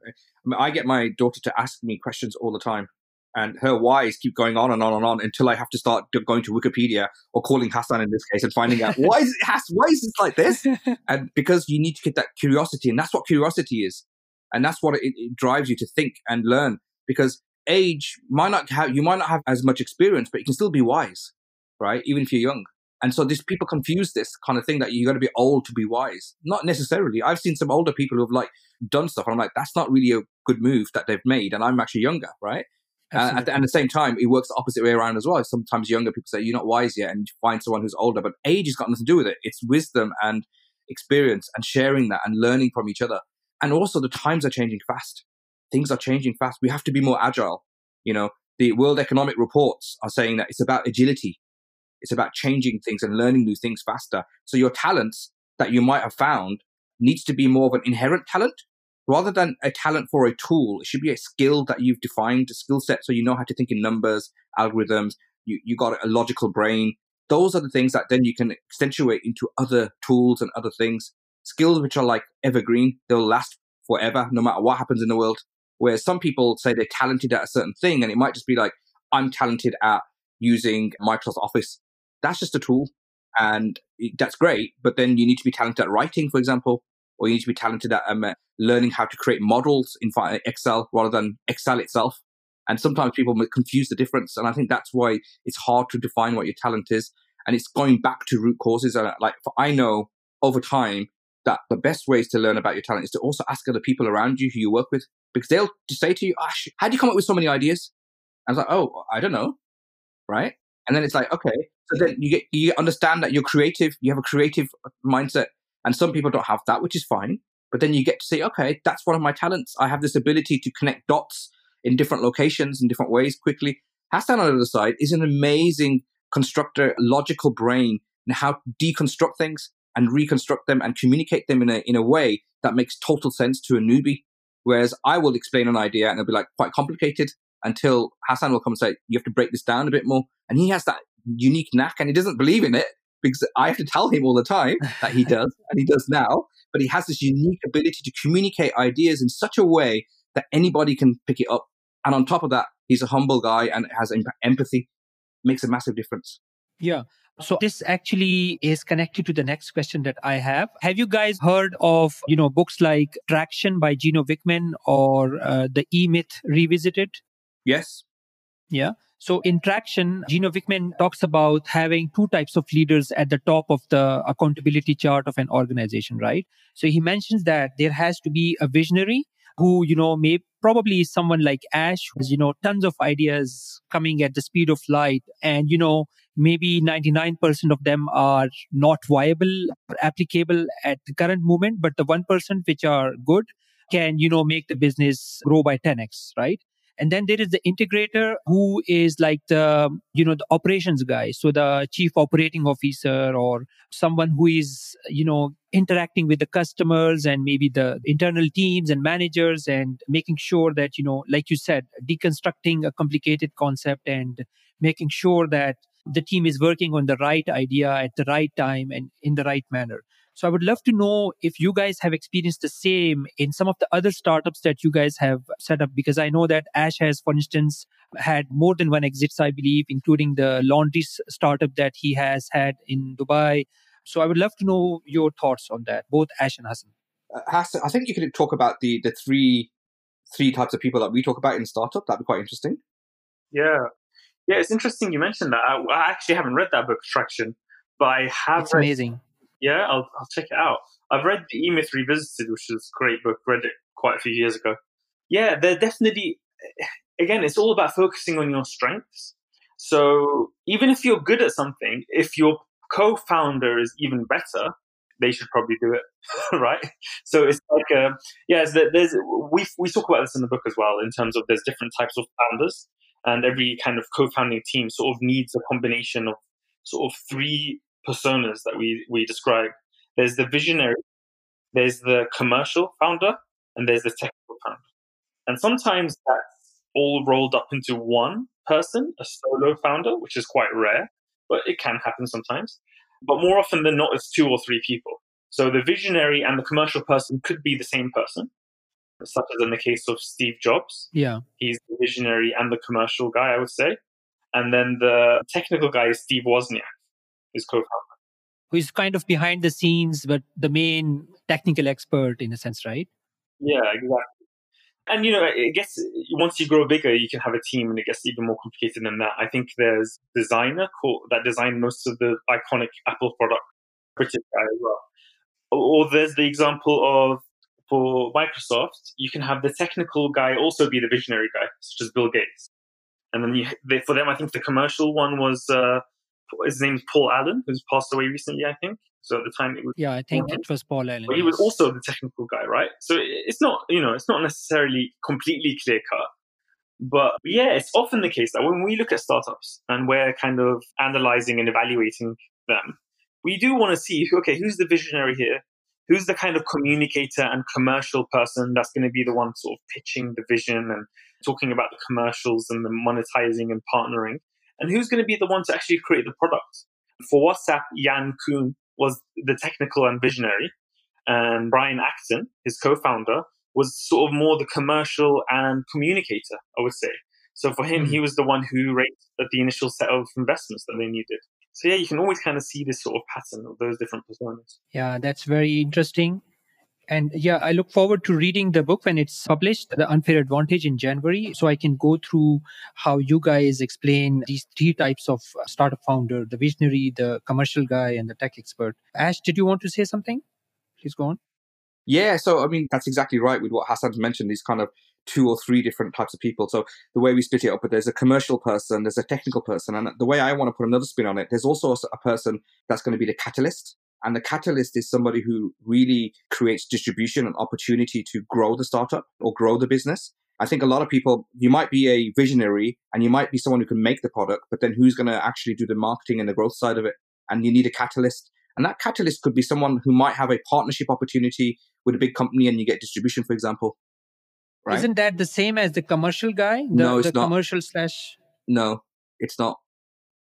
mean, I get my daughter to ask me questions all the time and her whys keep going on and on and on until I have to start going to Wikipedia or calling Hassan in this case and finding out why is it has why is this like this? [LAUGHS] and because you need to get that curiosity, and that's what curiosity is, and that's what it, it drives you to think and learn. Because age might not have you might not have as much experience, but you can still be wise, right? Even if you're young. And so these people confuse this kind of thing that you got to be old to be wise. Not necessarily. I've seen some older people who've like done stuff, and I'm like, that's not really a good move that they've made, and I'm actually younger, right? Uh, at, the, at the same time, it works the opposite way around as well. Sometimes younger people say, you're not wise yet, and you find someone who's older, but age has got nothing to do with it. It's wisdom and experience and sharing that and learning from each other. And also, the times are changing fast. Things are changing fast. We have to be more agile. You know, the World Economic Reports are saying that it's about agility. It's about changing things and learning new things faster. So your talents that you might have found needs to be more of an inherent talent rather than a talent for a tool, it should be a skill that you've defined, a skill set so you know how to think in numbers, algorithms, you, you got a logical brain. Those are the things that then you can accentuate into other tools and other things. Skills which are like evergreen, they'll last forever, no matter what happens in the world. Whereas some people say they're talented at a certain thing, and it might just be like, I'm talented at using Microsoft Office. That's just a tool. And that's great. But then you need to be talented at writing, for example, or you need to be talented at um, learning how to create models in Excel rather than Excel itself. And sometimes people confuse the difference. And I think that's why it's hard to define what your talent is. And it's going back to root causes. And like, I know over time that the best ways to learn about your talent is to also ask other people around you who you work with, because they'll just say to you, ah, oh, how do you come up with so many ideas? And I was like, oh, I don't know. Right. And then it's like, okay. So then you get, you understand that you're creative. You have a creative mindset and some people don't have that, which is fine. But then you get to say, okay, that's one of my talents. I have this ability to connect dots in different locations in different ways quickly. Hassan on the other side is an amazing constructor, logical brain, and how to deconstruct things and reconstruct them and communicate them in a in a way that makes total sense to a newbie. Whereas I will explain an idea and it'll be like quite complicated until Hassan will come and say, you have to break this down a bit more. And he has that unique knack and he doesn't believe in it because I have to tell him all the time that he [LAUGHS] does, and he does now. But he has this unique ability to communicate ideas in such a way that anybody can pick it up. And on top of that, he's a humble guy and has empathy. Makes a massive difference. Yeah. So this actually is connected to the next question that I have. Have you guys heard of, you know, books like Traction by Gino Wickman or uh, The E-Myth Revisited? Yes. Yeah. So in Traction, Gino Wickman talks about having two types of leaders at the top of the accountability chart of an organization, right? So he mentions that there has to be a visionary who, you know, may probably someone like Ash, who has, you know, tons of ideas coming at the speed of light. And, you know, maybe 99% of them are not viable applicable at the current moment, but the 1% which are good can, you know, make the business grow by 10x, right? and then there is the integrator who is like the you know the operations guy so the chief operating officer or someone who is you know interacting with the customers and maybe the internal teams and managers and making sure that you know like you said deconstructing a complicated concept and making sure that the team is working on the right idea at the right time and in the right manner so I would love to know if you guys have experienced the same in some of the other startups that you guys have set up, because I know that Ash has, for instance, had more than one exits, I believe, including the laundry startup that he has had in Dubai. So I would love to know your thoughts on that, both Ash and Hassan. Uh, Hassan, I think you could talk about the the three three types of people that we talk about in startup. That'd be quite interesting. Yeah, yeah, it's interesting you mentioned that. I, I actually haven't read that book, Traction, but I have. It's read, amazing. Yeah, I'll, I'll check it out. I've read The E Myth Revisited, which is a great book. Read it quite a few years ago. Yeah, they're definitely. Again, it's all about focusing on your strengths. So even if you're good at something, if your co-founder is even better, they should probably do it, [LAUGHS] right? So it's like, uh, yeah, there's we we talk about this in the book as well in terms of there's different types of founders, and every kind of co-founding team sort of needs a combination of sort of three personas that we, we describe. There's the visionary, there's the commercial founder, and there's the technical founder. And sometimes that's all rolled up into one person, a solo founder, which is quite rare, but it can happen sometimes. But more often than not, it's two or three people. So the visionary and the commercial person could be the same person, such as in the case of Steve Jobs. Yeah. He's the visionary and the commercial guy, I would say. And then the technical guy is Steve Wozniak his co-founder. Who's kind of behind the scenes, but the main technical expert in a sense, right? Yeah, exactly. And you know, it gets once you grow bigger, you can have a team, and it gets even more complicated than that. I think there's designer called, that designed most of the iconic Apple product, British guy as well. Or there's the example of for Microsoft, you can have the technical guy also be the visionary guy, such as Bill Gates. And then you, they, for them, I think the commercial one was uh, his name's Paul Allen, who's passed away recently, I think. So at the time it was Yeah, I think it was Paul Allen. But he was also the technical guy, right? So it's not, you know, it's not necessarily completely clear cut. But yeah, it's often the case that when we look at startups and we're kind of analyzing and evaluating them, we do want to see, okay, who's the visionary here? Who's the kind of communicator and commercial person that's going to be the one sort of pitching the vision and talking about the commercials and the monetizing and partnering? And who's going to be the one to actually create the product? For WhatsApp, Jan Koum was the technical and visionary, and Brian Acton, his co-founder, was sort of more the commercial and communicator, I would say. So for him, mm-hmm. he was the one who raised the initial set of investments that they needed. So yeah, you can always kind of see this sort of pattern of those different personas. Yeah, that's very interesting. And yeah, I look forward to reading the book when it's published, The Unfair Advantage in January. So I can go through how you guys explain these three types of uh, startup founder the visionary, the commercial guy, and the tech expert. Ash, did you want to say something? Please go on. Yeah, so I mean, that's exactly right with what Hassan's mentioned, these kind of two or three different types of people. So the way we split it up, there's a commercial person, there's a technical person, and the way I want to put another spin on it, there's also a person that's going to be the catalyst. And the catalyst is somebody who really creates distribution and opportunity to grow the startup or grow the business. I think a lot of people, you might be a visionary and you might be someone who can make the product, but then who's going to actually do the marketing and the growth side of it? And you need a catalyst. And that catalyst could be someone who might have a partnership opportunity with a big company and you get distribution, for example. Right? Isn't that the same as the commercial guy? The, no, it's the not. commercial slash. No, it's not.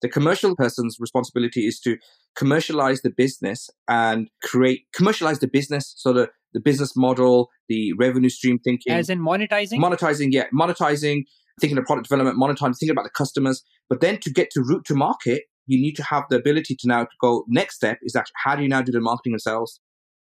The commercial person's responsibility is to commercialize the business and create, commercialize the business. So the, the business model, the revenue stream thinking. As in monetizing? Monetizing, yeah. Monetizing, thinking of product development, monetizing, thinking about the customers. But then to get to route to market, you need to have the ability to now to go next step is actually how do you now do the marketing and sales?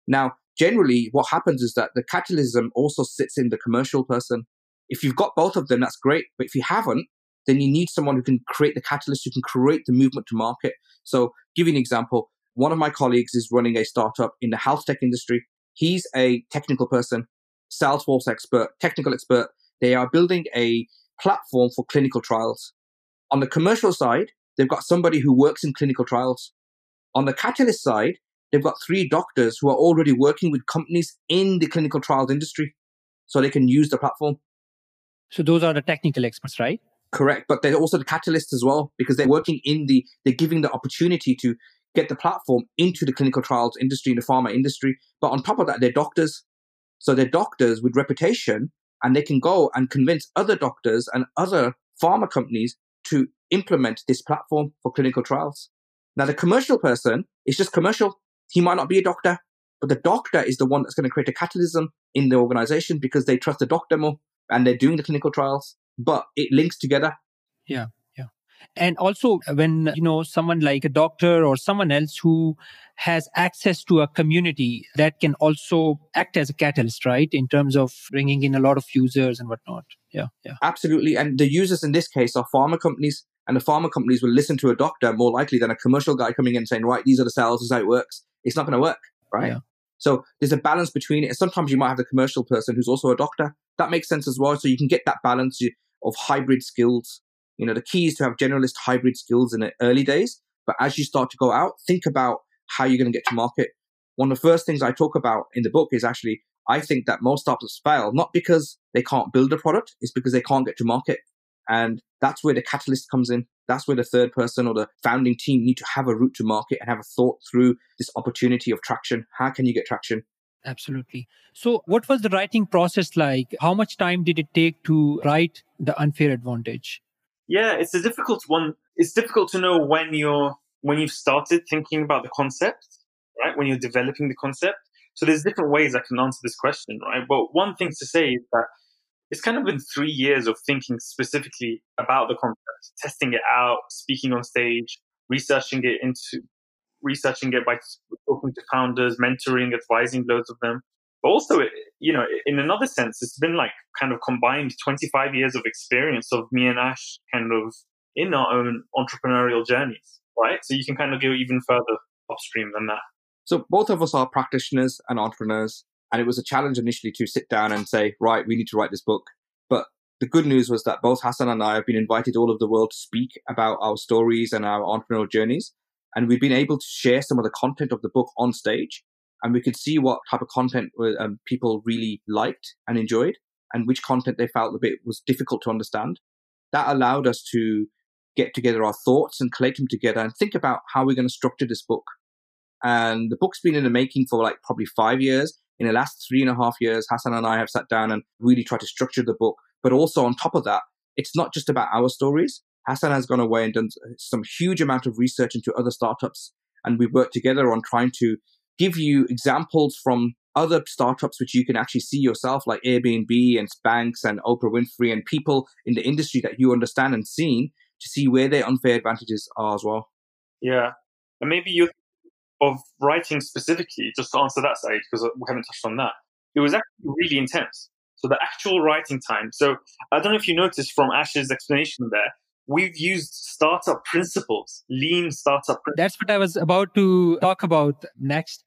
Now, generally what happens is that the catalysm also sits in the commercial person. If you've got both of them, that's great. But if you haven't, then you need someone who can create the catalyst, who can create the movement to market. So, give you an example. One of my colleagues is running a startup in the health tech industry. He's a technical person, Salesforce expert, technical expert. They are building a platform for clinical trials. On the commercial side, they've got somebody who works in clinical trials. On the catalyst side, they've got three doctors who are already working with companies in the clinical trials industry so they can use the platform. So those are the technical experts, right? Correct. But they're also the catalysts as well because they're working in the, they're giving the opportunity to get the platform into the clinical trials industry, in the pharma industry. But on top of that, they're doctors. So they're doctors with reputation and they can go and convince other doctors and other pharma companies to implement this platform for clinical trials. Now, the commercial person is just commercial. He might not be a doctor, but the doctor is the one that's going to create a catalysm in the organization because they trust the doctor more and they're doing the clinical trials, but it links together. Yeah yeah, and also when you know someone like a doctor or someone else who has access to a community that can also act as a catalyst right in terms of bringing in a lot of users and whatnot. Yeah yeah. Absolutely. And the users in this case are pharma companies and the pharma companies will listen to a doctor more likely than a commercial guy coming in saying right these are the cells this is how it works it's not going to work right yeah. so there's a balance between it sometimes you might have the commercial person who's also a doctor that makes sense as well so you can get that balance of hybrid skills you know, the key is to have generalist hybrid skills in the early days. But as you start to go out, think about how you're going to get to market. One of the first things I talk about in the book is actually, I think that most startups fail, not because they can't build a product, it's because they can't get to market. And that's where the catalyst comes in. That's where the third person or the founding team need to have a route to market and have a thought through this opportunity of traction. How can you get traction? Absolutely. So, what was the writing process like? How much time did it take to write The Unfair Advantage? Yeah, it's a difficult one. It's difficult to know when you're when you've started thinking about the concept, right? When you're developing the concept. So there's different ways I can answer this question, right? But one thing to say is that it's kind of been three years of thinking specifically about the concept, testing it out, speaking on stage, researching it into researching it by talking to founders, mentoring, advising loads of them. But also, you know, in another sense, it's been like kind of combined 25 years of experience of me and Ash kind of in our own entrepreneurial journeys, right? So you can kind of go even further upstream than that. So both of us are practitioners and entrepreneurs. And it was a challenge initially to sit down and say, right, we need to write this book. But the good news was that both Hassan and I have been invited all over the world to speak about our stories and our entrepreneurial journeys. And we've been able to share some of the content of the book on stage and we could see what type of content um, people really liked and enjoyed and which content they felt a bit was difficult to understand. That allowed us to get together our thoughts and collate them together and think about how we're going to structure this book. And the book's been in the making for like probably five years. In the last three and a half years, Hassan and I have sat down and really tried to structure the book. But also on top of that, it's not just about our stories. Hassan has gone away and done some huge amount of research into other startups. And we've worked together on trying to give you examples from other startups which you can actually see yourself, like Airbnb and Spanx and Oprah Winfrey and people in the industry that you understand and seen to see where their unfair advantages are as well. Yeah. And maybe you of writing specifically, just to answer that side, because uh, we haven't touched on that, it was actually really intense. So the actual writing time. So I don't know if you noticed from Ash's explanation there, we've used startup principles, lean startup principles. That's what I was about to talk about next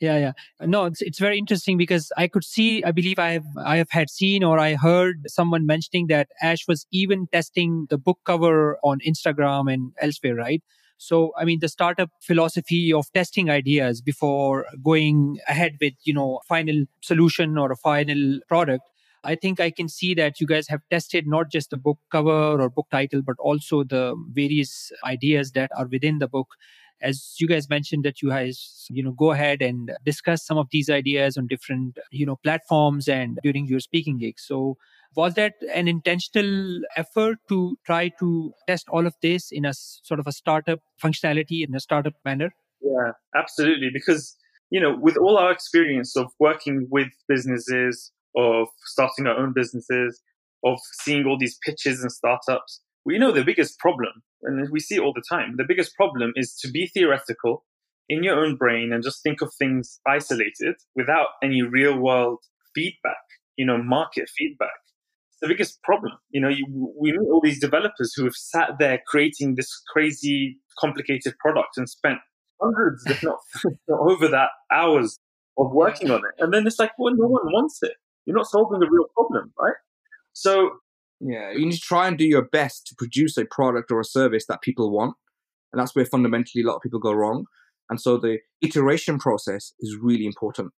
yeah yeah no it's, it's very interesting because i could see i believe i have i have had seen or i heard someone mentioning that ash was even testing the book cover on instagram and elsewhere right so i mean the startup philosophy of testing ideas before going ahead with you know final solution or a final product I think I can see that you guys have tested not just the book cover or book title, but also the various ideas that are within the book. As you guys mentioned that you guys you know go ahead and discuss some of these ideas on different you know platforms and during your speaking gigs. So was that an intentional effort to try to test all of this in a sort of a startup functionality in a startup manner yeah absolutely because you know with all our experience of working with businesses of starting our own businesses of seeing all these pitches and startups we know the biggest problem, and we see all the time, the biggest problem is to be theoretical in your own brain and just think of things isolated without any real world feedback, you know, market feedback. The biggest problem. You know, you, we meet all these developers who have sat there creating this crazy, complicated product and spent hundreds, [LAUGHS] if not, over that, hours of working on it. And then it's like, well, no one wants it. You're not solving the real problem, right? So yeah, you need to try and do your best to produce a product or a service that people want. And that's where fundamentally a lot of people go wrong. And so the iteration process is really important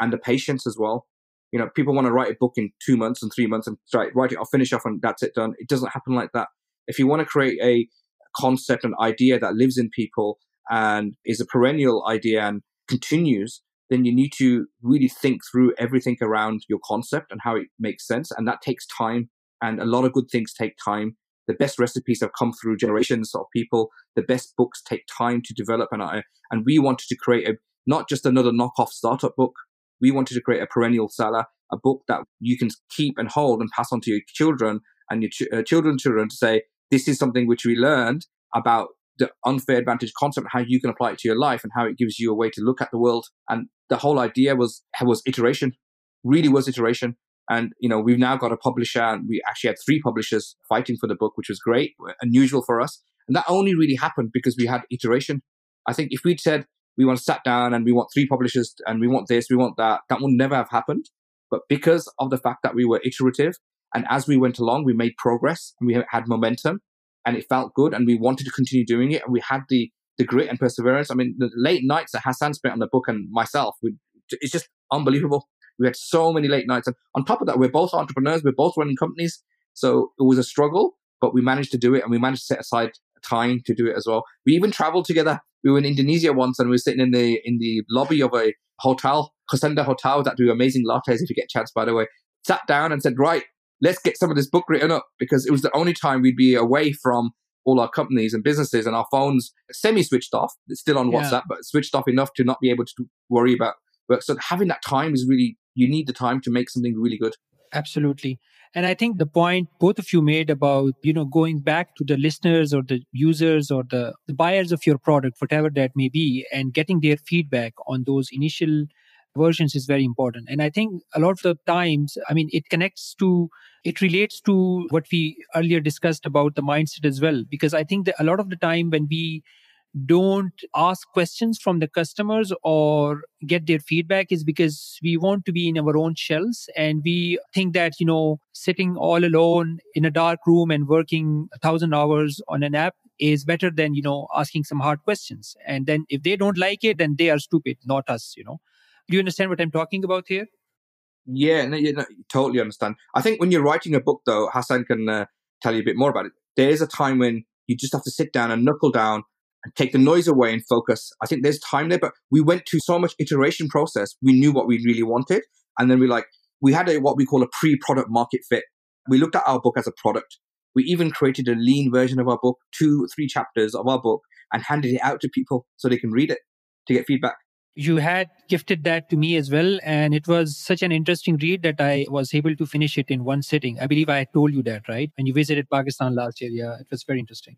and the patience as well. You know, people want to write a book in two months and three months and write, write it off, finish off, and that's it done. It doesn't happen like that. If you want to create a concept and idea that lives in people and is a perennial idea and continues, then you need to really think through everything around your concept and how it makes sense. And that takes time. And a lot of good things take time. The best recipes have come through generations of people. The best books take time to develop. And I, and we wanted to create a, not just another knockoff startup book. We wanted to create a perennial seller, a book that you can keep and hold and pass on to your children and your ch- uh, children's children to say, this is something which we learned about the unfair advantage concept, how you can apply it to your life and how it gives you a way to look at the world. And the whole idea was, was iteration, really was iteration. And, you know, we've now got a publisher and we actually had three publishers fighting for the book, which was great, unusual for us. And that only really happened because we had iteration. I think if we'd said we want to sat down and we want three publishers and we want this, we want that, that would never have happened. But because of the fact that we were iterative and as we went along, we made progress and we had momentum and it felt good and we wanted to continue doing it and we had the the grit and perseverance. I mean, the late nights that Hassan spent on the book and myself, we, it's just unbelievable. We had so many late nights. And on top of that, we're both entrepreneurs. We're both running companies. So it was a struggle, but we managed to do it and we managed to set aside time to do it as well. We even traveled together. We were in Indonesia once and we were sitting in the, in the lobby of a hotel, Kosenda Hotel that do amazing lattes if you get a chance, by the way. Sat down and said, right, let's get some of this book written up because it was the only time we'd be away from all our companies and businesses and our phones semi switched off. It's still on WhatsApp, yeah. but switched off enough to not be able to worry about work. So having that time is really, you need the time to make something really good. Absolutely. And I think the point both of you made about, you know, going back to the listeners or the users or the, the buyers of your product, whatever that may be, and getting their feedback on those initial versions is very important. And I think a lot of the times, I mean, it connects to, it relates to what we earlier discussed about the mindset as well. Because I think that a lot of the time when we don't ask questions from the customers or get their feedback is because we want to be in our own shells and we think that you know sitting all alone in a dark room and working a thousand hours on an app is better than you know asking some hard questions and then if they don't like it then they are stupid not us you know do you understand what I'm talking about here? Yeah, no, yeah, no, totally understand. I think when you're writing a book, though, Hassan can uh, tell you a bit more about it. There is a time when you just have to sit down and knuckle down take the noise away and focus. I think there's time there, but we went to so much iteration process. We knew what we really wanted, and then we like we had a what we call a pre-product market fit. We looked at our book as a product. We even created a lean version of our book, two, three chapters of our book, and handed it out to people so they can read it to get feedback you had gifted that to me as well and it was such an interesting read that i was able to finish it in one sitting i believe i told you that right when you visited pakistan last year yeah it was very interesting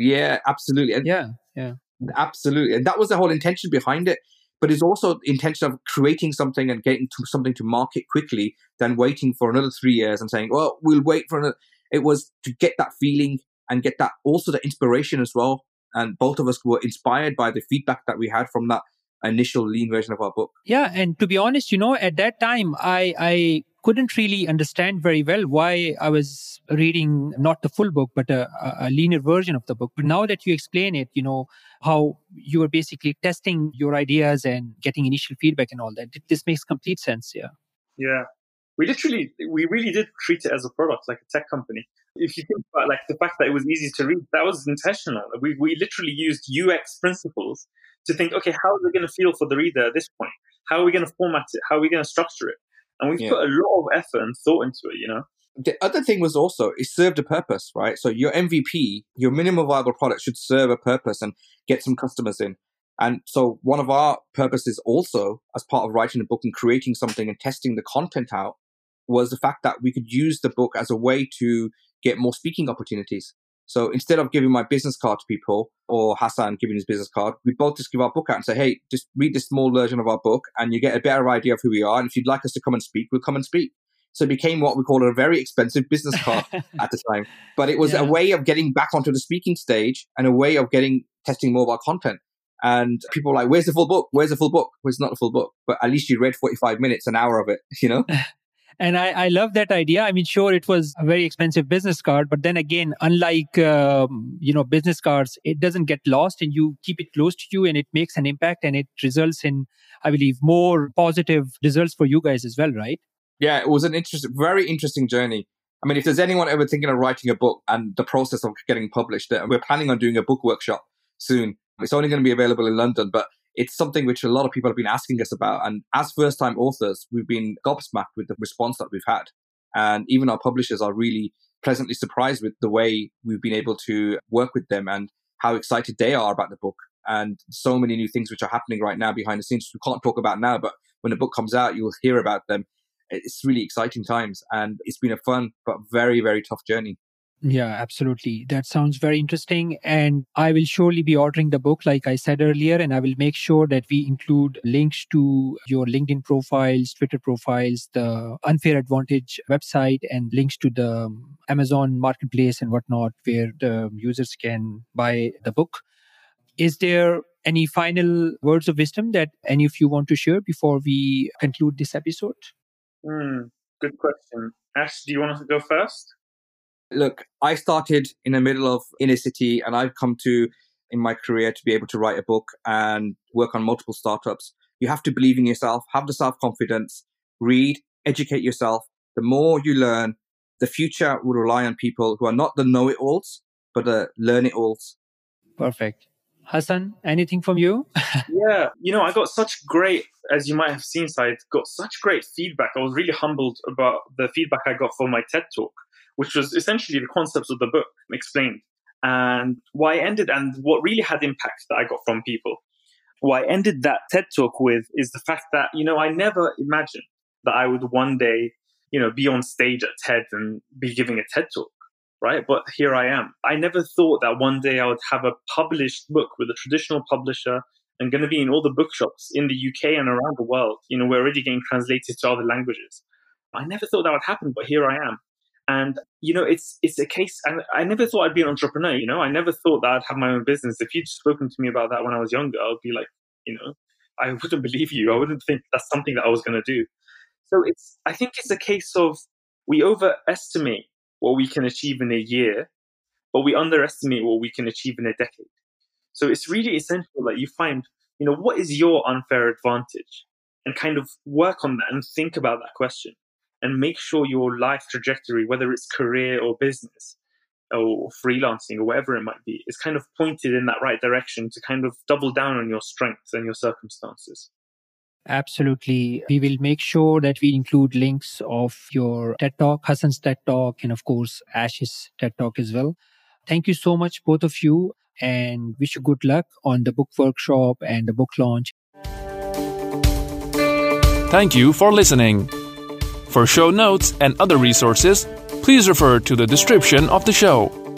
yeah absolutely. And yeah yeah. Absolutely. And that was the whole intention behind it but it's also the intention of creating something and getting to something to market quickly than waiting for another three years and saying well we'll wait for another it was to get that feeling and get that also the inspiration as well. And both of us were inspired by the feedback that we had from that initial lean version of our book. Yeah, and to be honest, you know, at that time, I I couldn't really understand very well why I was reading not the full book, but a, a leaner version of the book. But now that you explain it, you know how you were basically testing your ideas and getting initial feedback and all that. This makes complete sense. Yeah. Yeah, we literally we really did treat it as a product, like a tech company. If you think about like the fact that it was easy to read, that was intentional. We we literally used UX principles to think, okay, how are we going to feel for the reader at this point? How are we going to format it? How are we going to structure it? And we've yeah. put a lot of effort and thought into it, you know? The other thing was also it served a purpose, right? So your MVP, your minimum viable product should serve a purpose and get some customers in. And so one of our purposes also as part of writing a book and creating something and testing the content out was the fact that we could use the book as a way to get more speaking opportunities. So instead of giving my business card to people or Hassan giving his business card, we both just give our book out and say, hey, just read this small version of our book and you get a better idea of who we are. And if you'd like us to come and speak, we'll come and speak. So it became what we call a very expensive business card [LAUGHS] at the time. But it was yeah. a way of getting back onto the speaking stage and a way of getting testing more of our content. And people were like, where's the full book? Where's the full book? Well, it's not the full book, but at least you read 45 minutes, an hour of it, you know? [LAUGHS] And I, I love that idea. I mean, sure, it was a very expensive business card, but then again, unlike um, you know business cards, it doesn't get lost, and you keep it close to you, and it makes an impact, and it results in, I believe, more positive results for you guys as well, right? Yeah, it was an interesting, very interesting journey. I mean, if there's anyone ever thinking of writing a book and the process of getting published, we're planning on doing a book workshop soon. It's only going to be available in London, but it's something which a lot of people have been asking us about. And as first time authors, we've been gobsmacked with the response that we've had. And even our publishers are really pleasantly surprised with the way we've been able to work with them and how excited they are about the book. And so many new things which are happening right now behind the scenes, we can't talk about now, but when the book comes out, you'll hear about them it's really exciting times and it's been a fun but very very tough journey yeah, absolutely. That sounds very interesting. And I will surely be ordering the book, like I said earlier, and I will make sure that we include links to your LinkedIn profiles, Twitter profiles, the Unfair Advantage website, and links to the Amazon marketplace and whatnot, where the users can buy the book. Is there any final words of wisdom that any of you want to share before we conclude this episode? Mm, good question. Ash, do you want to go first? Look, I started in the middle of inner city and I've come to in my career to be able to write a book and work on multiple startups. You have to believe in yourself, have the self confidence, read, educate yourself. The more you learn, the future will rely on people who are not the know it alls, but the learn it alls. Perfect. Hassan, anything from you? [LAUGHS] yeah, you know, I got such great, as you might have seen, Syed, got such great feedback. I was really humbled about the feedback I got for my TED talk, which was essentially the concepts of the book explained and why I ended and what really had impact that I got from people. What I ended that TED talk with is the fact that, you know, I never imagined that I would one day, you know, be on stage at TED and be giving a TED talk right? But here I am. I never thought that one day I would have a published book with a traditional publisher and going to be in all the bookshops in the UK and around the world. You know, we're already getting translated to other languages. I never thought that would happen, but here I am. And you know, it's it's a case. And I never thought I'd be an entrepreneur. You know, I never thought that I'd have my own business. If you'd spoken to me about that when I was younger, I'd be like, you know, I wouldn't believe you. I wouldn't think that's something that I was going to do. So it's. I think it's a case of we overestimate what we can achieve in a year, but we underestimate what we can achieve in a decade. So it's really essential that you find, you know, what is your unfair advantage and kind of work on that and think about that question and make sure your life trajectory, whether it's career or business or freelancing or whatever it might be, is kind of pointed in that right direction to kind of double down on your strengths and your circumstances. Absolutely. We will make sure that we include links of your TED Talk, Hassan's TED Talk, and of course, Ash's TED Talk as well. Thank you so much, both of you, and wish you good luck on the book workshop and the book launch. Thank you for listening. For show notes and other resources, please refer to the description of the show.